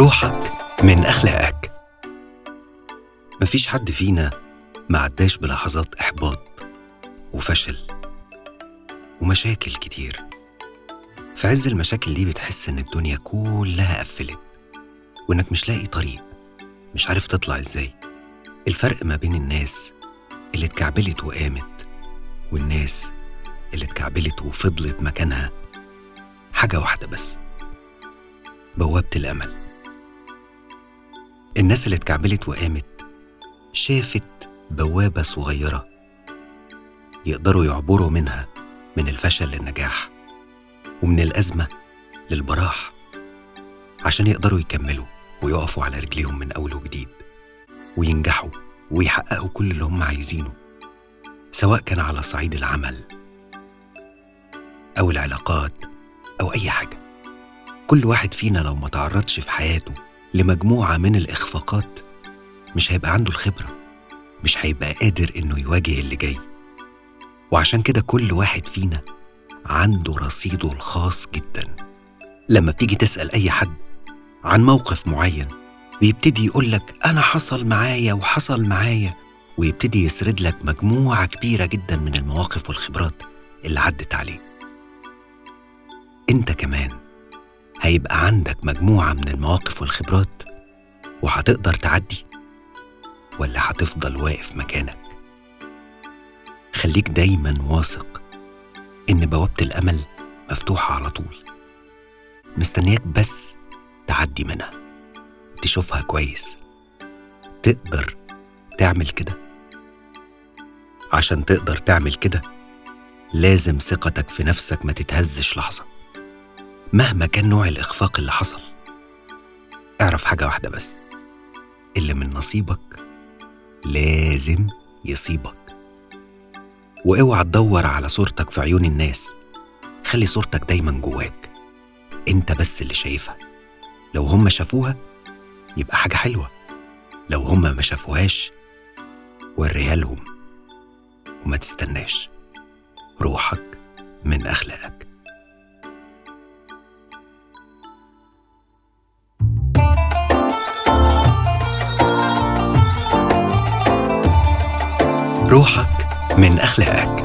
روحك من أخلاقك. مفيش حد فينا ما عداش بلحظات إحباط وفشل ومشاكل كتير. في عز المشاكل دي بتحس إن الدنيا كلها قفلت وإنك مش لاقي طريق مش عارف تطلع إزاي. الفرق ما بين الناس اللي اتكعبلت وقامت والناس اللي اتكعبلت وفضلت مكانها حاجة واحدة بس بوابة الأمل. الناس اللي اتكعبلت وقامت شافت بوابة صغيرة يقدروا يعبروا منها من الفشل للنجاح ومن الأزمة للبراح عشان يقدروا يكملوا ويقفوا على رجليهم من أول وجديد وينجحوا ويحققوا كل اللي هم عايزينه سواء كان على صعيد العمل أو العلاقات أو أي حاجة. كل واحد فينا لو ما تعرضش في حياته لمجموعة من الإخفاقات مش هيبقى عنده الخبرة مش هيبقى قادر إنه يواجه اللي جاي. وعشان كده كل واحد فينا عنده رصيده الخاص جدا. لما بتيجي تسأل أي حد عن موقف معين بيبتدي يقولك أنا حصل معايا وحصل معايا ويبتدي يسرد لك مجموعة كبيرة جدا من المواقف والخبرات اللي عدت عليه. أنت كمان هيبقى عندك مجموعة من المواقف والخبرات وهتقدر تعدي ولا هتفضل واقف مكانك. خليك دايما واثق إن بوابة الأمل مفتوحة على طول. مستنياك بس تعدي منها تشوفها كويس. تقدر تعمل كده. عشان تقدر تعمل كده لازم ثقتك في نفسك ما تتهزش لحظة. مهما كان نوع الإخفاق اللي حصل اعرف حاجة واحدة بس اللي من نصيبك لازم يصيبك. واوعى تدور على صورتك في عيون الناس خلي صورتك دايما جواك انت بس اللي شايفها. لو هم شافوها يبقى حاجة حلوة. لو هم ما شافوهاش وريها لهم وما تستناش. روحك من أخلاقك. روحك من أخلاقك.